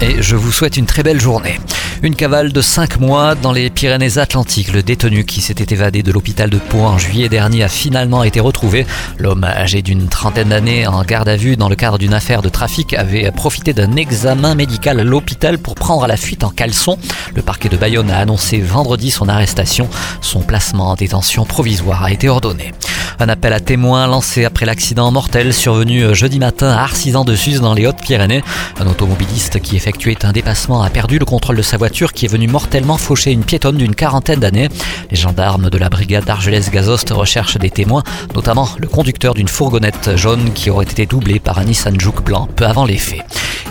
Et je vous souhaite une très belle journée. Une cavale de 5 mois dans les Pyrénées-Atlantiques. Le détenu qui s'était évadé de l'hôpital de Pau en juillet dernier a finalement été retrouvé. L'homme âgé d'une trentaine d'années en garde à vue dans le cadre d'une affaire de trafic avait profité d'un examen médical à l'hôpital pour prendre la fuite en caleçon. Le parquet de Bayonne a annoncé vendredi son arrestation. Son placement en détention provisoire a été ordonné. Un appel à témoins lancé après l'accident mortel survenu jeudi matin à Arcisan-de-Sus dans les Hautes-Pyrénées. Un automobiliste qui effectuait un dépassement a perdu le contrôle de sa voiture qui est venue mortellement faucher une piétonne d'une quarantaine d'années. Les gendarmes de la brigade d'Argelès-Gazost recherchent des témoins, notamment le conducteur d'une fourgonnette jaune qui aurait été doublé par un Nissan Juke blanc peu avant les faits.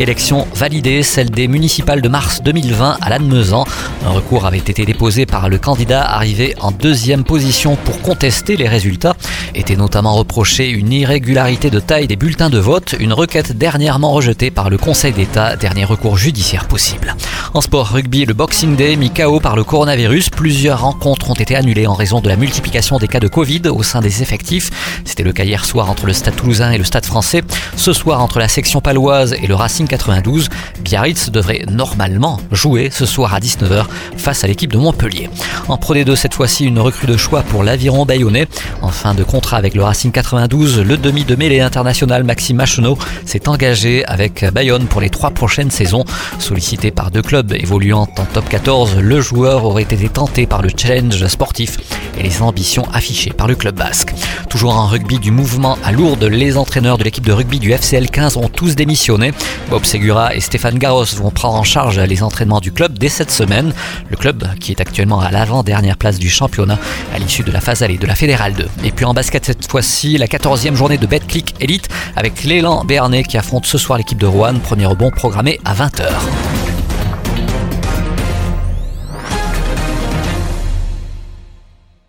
Élection validée, celle des municipales de mars 2020 à Lannemezan. Un recours avait été déposé par le candidat arrivé en deuxième position pour contester les résultats. Était notamment reproché une irrégularité de taille des bulletins de vote, une requête dernièrement rejetée par le Conseil d'État, dernier recours judiciaire possible. En sport rugby, le Boxing Day mis KO par le coronavirus. Plusieurs rencontres ont été annulées en raison de la multiplication des cas de Covid au sein des effectifs. C'était le cas hier soir entre le Stade toulousain et le Stade français. Ce soir entre la section paloise et le Racing 92. Biarritz devrait normalement jouer ce soir à 19h face à l'équipe de Montpellier. En Pro D2 cette fois-ci une recrue de choix pour l'aviron bayonnais. En fin de contrat avec le Racing 92, le demi de mêlée international Maxime Macheneau s'est engagé avec Bayonne pour les trois prochaines saisons. Sollicité par deux clubs évoluant en top 14, le joueur aurait été tenté par le challenge sportif et les ambitions affichées par le club basque. Toujours en rugby du mouvement à Lourdes, les entraîneurs de l'équipe de rugby du FCL 15 ont tous démissionné. Bob Segura et Stéphane Garros vont prendre en charge les entraînements du club dès cette semaine. Le club qui est actuellement à l'avant-dernière place du championnat à l'issue de la phase allée de la Fédérale 2. Et puis en basket cette fois-ci, la 14e journée de Betclic Elite avec l'élan béarnais qui affronte ce soir l'équipe de Rouen. Premier rebond programmé à 20h.